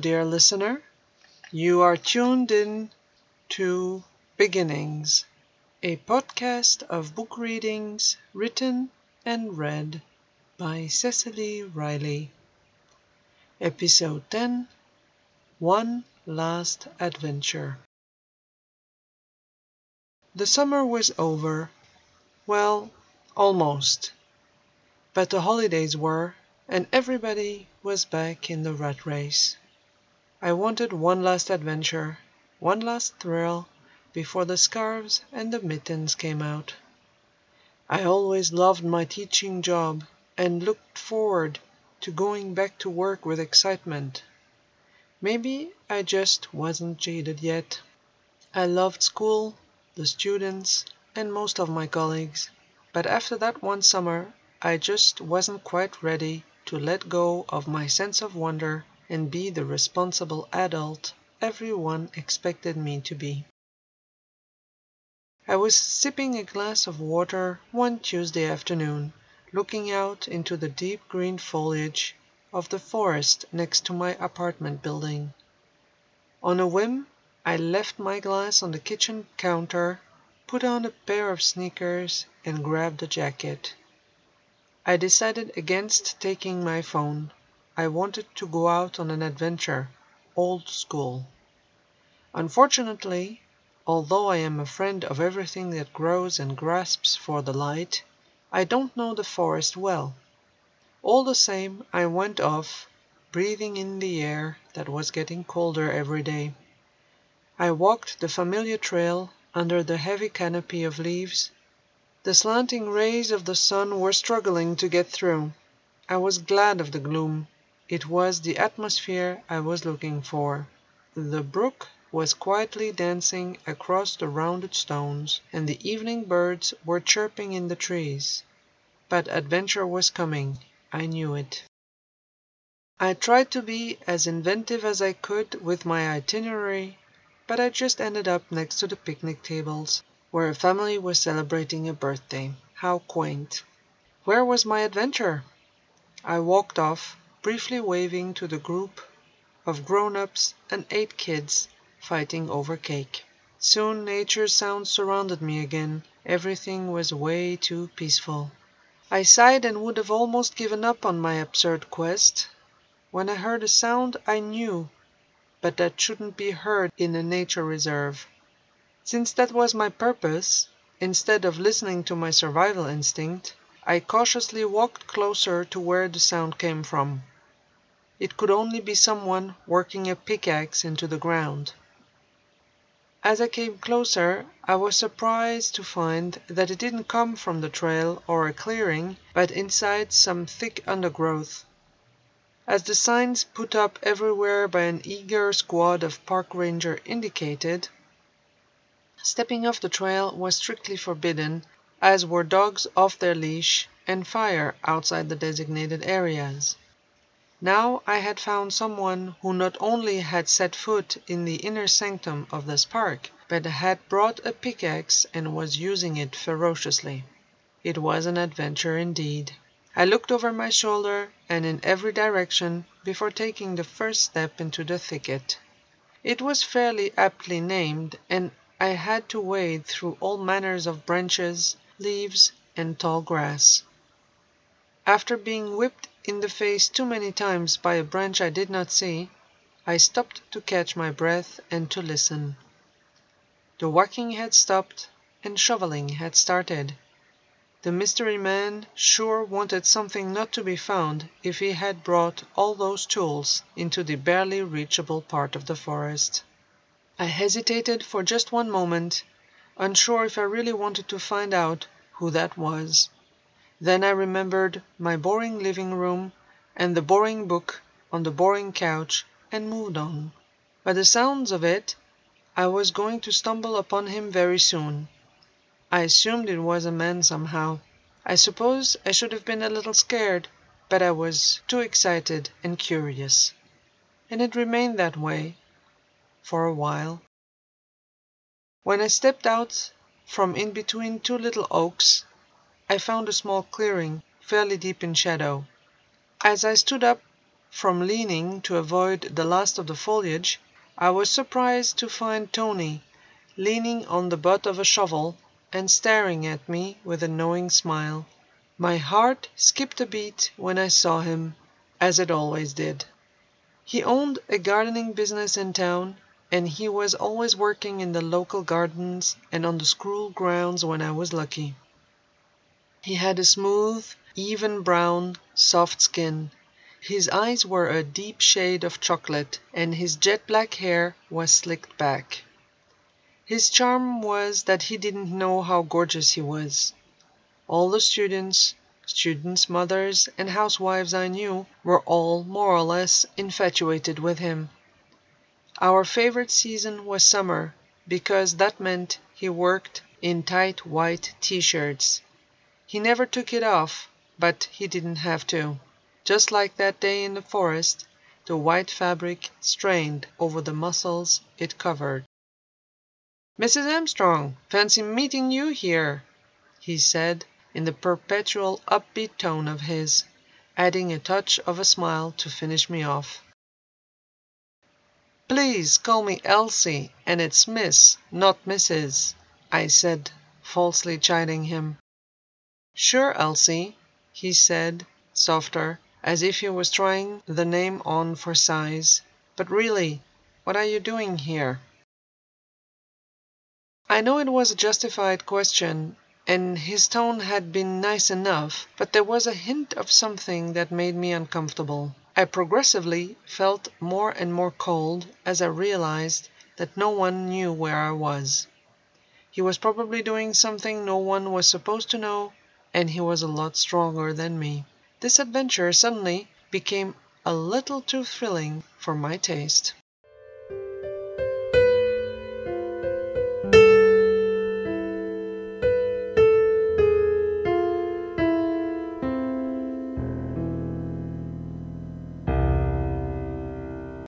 dear listener. You are tuned in to Beginnings, a podcast of book readings written and read by Cecily Riley. Episode 10 One Last Adventure. The summer was over. Well, almost. But the holidays were, and everybody was back in the rat race. I wanted one last adventure, one last thrill, before the scarves and the mittens came out. I always loved my teaching job and looked forward to going back to work with excitement. Maybe I just wasn't jaded yet. I loved school, the students, and most of my colleagues, but after that one summer I just wasn't quite ready to let go of my sense of wonder and be the responsible adult everyone expected me to be. I was sipping a glass of water one Tuesday afternoon, looking out into the deep green foliage of the forest next to my apartment building. On a whim, I left my glass on the kitchen counter, put on a pair of sneakers, and grabbed a jacket. I decided against taking my phone. I wanted to go out on an adventure, old school. Unfortunately, although I am a friend of everything that grows and grasps for the light, I don't know the forest well. All the same, I went off, breathing in the air that was getting colder every day. I walked the familiar trail under the heavy canopy of leaves the slanting rays of the sun were struggling to get through. I was glad of the gloom. It was the atmosphere I was looking for. The brook was quietly dancing across the rounded stones, and the evening birds were chirping in the trees. But adventure was coming. I knew it. I tried to be as inventive as I could with my itinerary, but I just ended up next to the picnic tables where a family was celebrating a birthday. How quaint! Where was my adventure? I walked off, briefly waving to the group of grown ups and eight kids fighting over cake. Soon nature's sounds surrounded me again. Everything was way too peaceful. I sighed and would have almost given up on my absurd quest when I heard a sound I knew, but that shouldn't be heard in a nature reserve. Since that was my purpose, instead of listening to my survival instinct, I cautiously walked closer to where the sound came from. It could only be someone working a pickaxe into the ground. As I came closer, I was surprised to find that it didn't come from the trail or a clearing, but inside some thick undergrowth. As the signs put up everywhere by an eager squad of park ranger indicated, Stepping off the trail was strictly forbidden, as were dogs off their leash and fire outside the designated areas. Now I had found someone who not only had set foot in the inner sanctum of this park, but had brought a pickaxe and was using it ferociously. It was an adventure indeed. I looked over my shoulder and in every direction before taking the first step into the thicket. It was fairly aptly named, and I had to wade through all manners of branches, leaves, and tall grass. After being whipped in the face too many times by a branch I did not see, I stopped to catch my breath and to listen. The whacking had stopped, and shoveling had started. The mystery man sure wanted something not to be found if he had brought all those tools into the barely reachable part of the forest. I hesitated for just one moment, unsure if I really wanted to find out who that was. Then I remembered my boring living room and the boring book on the boring couch and moved on. By the sounds of it, I was going to stumble upon him very soon. I assumed it was a man somehow. I suppose I should have been a little scared, but I was too excited and curious. And it remained that way for a while. When I stepped out from in between two little oaks, I found a small clearing, fairly deep in shadow. As I stood up, from leaning to avoid the last of the foliage, I was surprised to find Tony leaning on the butt of a shovel and staring at me with a knowing smile. My heart skipped a beat when I saw him, as it always did. He owned a gardening business in town, and he was always working in the local gardens and on the school grounds when I was lucky. He had a smooth, even brown, soft skin. His eyes were a deep shade of chocolate, and his jet black hair was slicked back. His charm was that he didn't know how gorgeous he was. All the students, students' mothers, and housewives I knew were all more or less infatuated with him. Our favorite season was summer, because that meant he worked in tight white T-shirts. He never took it off, but he didn't have to. Just like that day in the forest, the white fabric strained over the muscles it covered. "Mrs. Armstrong, fancy meeting you here," he said, in the perpetual upbeat tone of his, adding a touch of a smile to finish me off. "Please call me Elsie, and it's Miss, not Mrs.," I said, falsely chiding him. "Sure, Elsie," he said, softer, as if he was trying the name on for size. "But really, what are you doing here?" I know it was a justified question, and his tone had been nice enough, but there was a hint of something that made me uncomfortable. I progressively felt more and more cold as I realized that no one knew where I was. He was probably doing something no one was supposed to know, and he was a lot stronger than me. This adventure suddenly became a little too thrilling for my taste.